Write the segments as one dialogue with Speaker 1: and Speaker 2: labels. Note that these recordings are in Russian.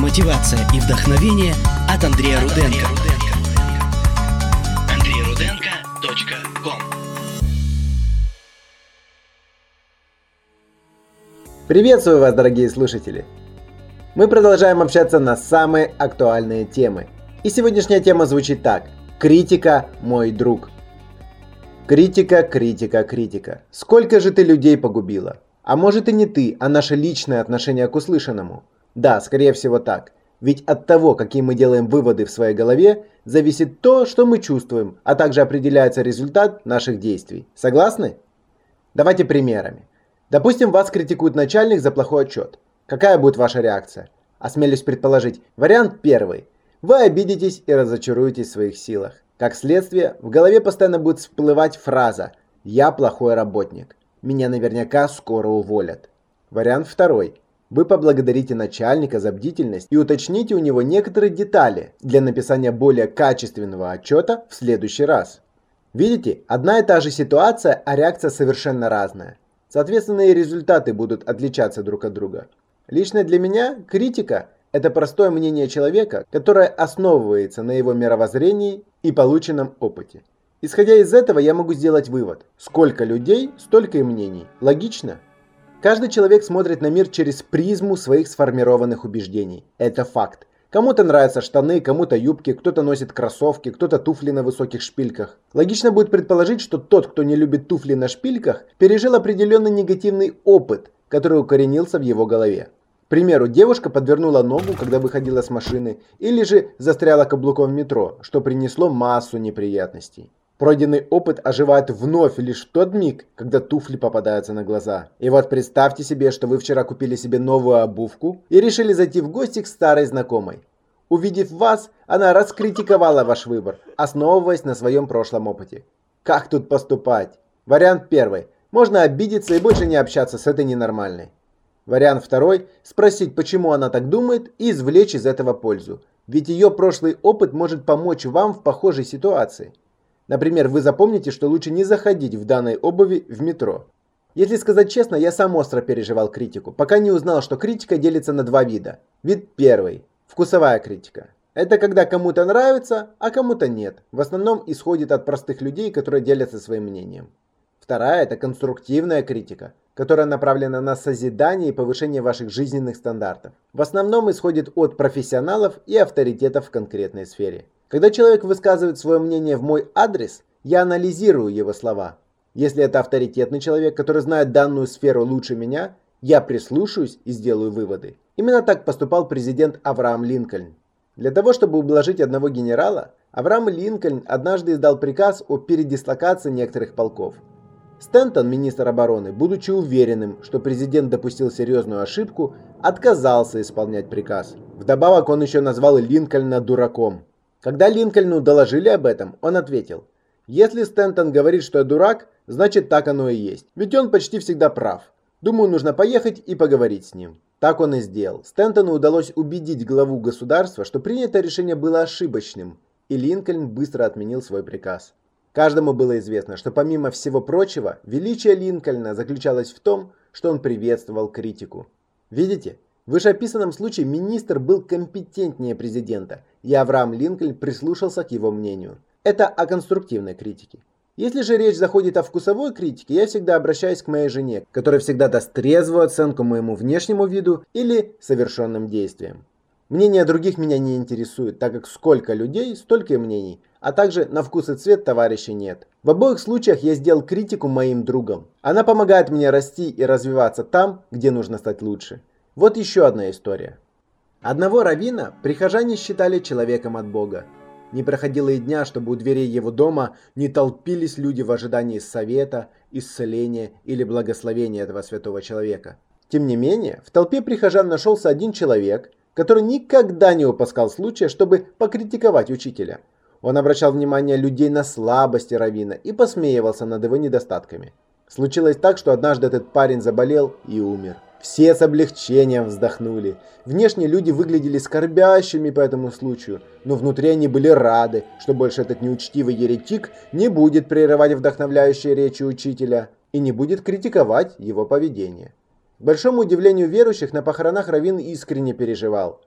Speaker 1: Мотивация и вдохновение от Андрея Руденко. AnдрейRudenko.com
Speaker 2: Приветствую вас, дорогие слушатели! Мы продолжаем общаться на самые актуальные темы. И сегодняшняя тема звучит так. Критика – мой друг. Критика, критика, критика. Сколько же ты людей погубила? А может и не ты, а наше личное отношение к услышанному. Да, скорее всего так. Ведь от того, какие мы делаем выводы в своей голове, зависит то, что мы чувствуем, а также определяется результат наших действий. Согласны? Давайте примерами. Допустим, вас критикует начальник за плохой отчет. Какая будет ваша реакция? Осмелюсь предположить. Вариант первый. Вы обидитесь и разочаруетесь в своих силах. Как следствие, в голове постоянно будет всплывать фраза «Я плохой работник». Меня наверняка скоро уволят. Вариант второй. Вы поблагодарите начальника за бдительность и уточните у него некоторые детали для написания более качественного отчета в следующий раз. Видите, одна и та же ситуация, а реакция совершенно разная. Соответственно, и результаты будут отличаться друг от друга. Лично для меня критика – это простое мнение человека, которое основывается на его мировоззрении и полученном опыте. Исходя из этого, я могу сделать вывод. Сколько людей, столько и мнений. Логично? Каждый человек смотрит на мир через призму своих сформированных убеждений. Это факт. Кому-то нравятся штаны, кому-то юбки, кто-то носит кроссовки, кто-то туфли на высоких шпильках. Логично будет предположить, что тот, кто не любит туфли на шпильках, пережил определенный негативный опыт, который укоренился в его голове. К примеру, девушка подвернула ногу, когда выходила с машины, или же застряла каблуком в метро, что принесло массу неприятностей. Пройденный опыт оживает вновь лишь в тот миг, когда туфли попадаются на глаза. И вот представьте себе, что вы вчера купили себе новую обувку и решили зайти в гости к старой знакомой. Увидев вас, она раскритиковала ваш выбор, основываясь на своем прошлом опыте. Как тут поступать? Вариант первый. Можно обидеться и больше не общаться с этой ненормальной. Вариант второй – спросить, почему она так думает и извлечь из этого пользу. Ведь ее прошлый опыт может помочь вам в похожей ситуации. Например, вы запомните, что лучше не заходить в данной обуви в метро. Если сказать честно, я сам остро переживал критику, пока не узнал, что критика делится на два вида. Вид первый – вкусовая критика. Это когда кому-то нравится, а кому-то нет. В основном исходит от простых людей, которые делятся своим мнением. Вторая – это конструктивная критика, которая направлена на созидание и повышение ваших жизненных стандартов. В основном исходит от профессионалов и авторитетов в конкретной сфере. Когда человек высказывает свое мнение в мой адрес, я анализирую его слова. Если это авторитетный человек, который знает данную сферу лучше меня, я прислушаюсь и сделаю выводы. Именно так поступал президент Авраам Линкольн. Для того, чтобы ублажить одного генерала, Авраам Линкольн однажды издал приказ о передислокации некоторых полков. Стентон, министр обороны, будучи уверенным, что президент допустил серьезную ошибку, отказался исполнять приказ. Вдобавок он еще назвал Линкольна дураком. Когда Линкольну доложили об этом, он ответил, «Если Стентон говорит, что я дурак, значит так оно и есть. Ведь он почти всегда прав. Думаю, нужно поехать и поговорить с ним». Так он и сделал. Стентону удалось убедить главу государства, что принятое решение было ошибочным, и Линкольн быстро отменил свой приказ. Каждому было известно, что помимо всего прочего, величие Линкольна заключалось в том, что он приветствовал критику. Видите, в вышеописанном случае министр был компетентнее президента, и Авраам Линкольн прислушался к его мнению. Это о конструктивной критике. Если же речь заходит о вкусовой критике, я всегда обращаюсь к моей жене, которая всегда даст трезвую оценку моему внешнему виду или совершенным действиям. Мнение других меня не интересует, так как сколько людей, столько и мнений, а также на вкус и цвет товарища нет. В обоих случаях я сделал критику моим другом. Она помогает мне расти и развиваться там, где нужно стать лучше. Вот еще одна история. Одного равина прихожане считали человеком от Бога. Не проходило и дня, чтобы у дверей его дома не толпились люди в ожидании совета, исцеления или благословения этого святого человека. Тем не менее, в толпе прихожан нашелся один человек, который никогда не упускал случая, чтобы покритиковать учителя. Он обращал внимание людей на слабости равина и посмеивался над его недостатками. Случилось так, что однажды этот парень заболел и умер. Все с облегчением вздохнули. Внешне люди выглядели скорбящими по этому случаю, но внутри они были рады, что больше этот неучтивый еретик не будет прерывать вдохновляющие речи учителя и не будет критиковать его поведение. К большому удивлению верующих, на похоронах Равин искренне переживал.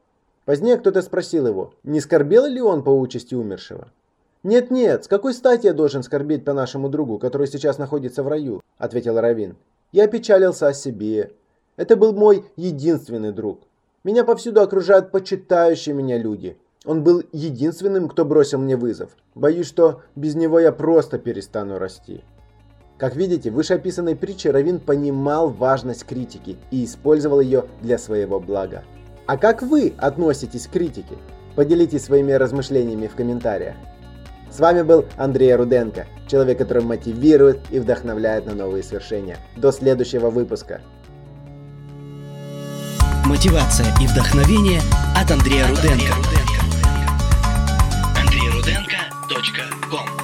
Speaker 2: Позднее кто-то спросил его, не скорбел ли он по участи умершего. «Нет-нет, с какой стати я должен скорбеть по нашему другу, который сейчас находится в раю?» – ответил Равин. «Я печалился о себе. Это был мой единственный друг. Меня повсюду окружают почитающие меня люди. Он был единственным, кто бросил мне вызов. Боюсь, что без него я просто перестану расти». Как видите, в вышеописанной притче Равин понимал важность критики и использовал ее для своего блага. А как вы относитесь к критике? Поделитесь своими размышлениями в комментариях. С вами был Андрей Руденко, человек, который мотивирует и вдохновляет на новые свершения. До следующего выпуска.
Speaker 1: Мотивация и вдохновение от Андрея Руденко. AnдрейRudenko.com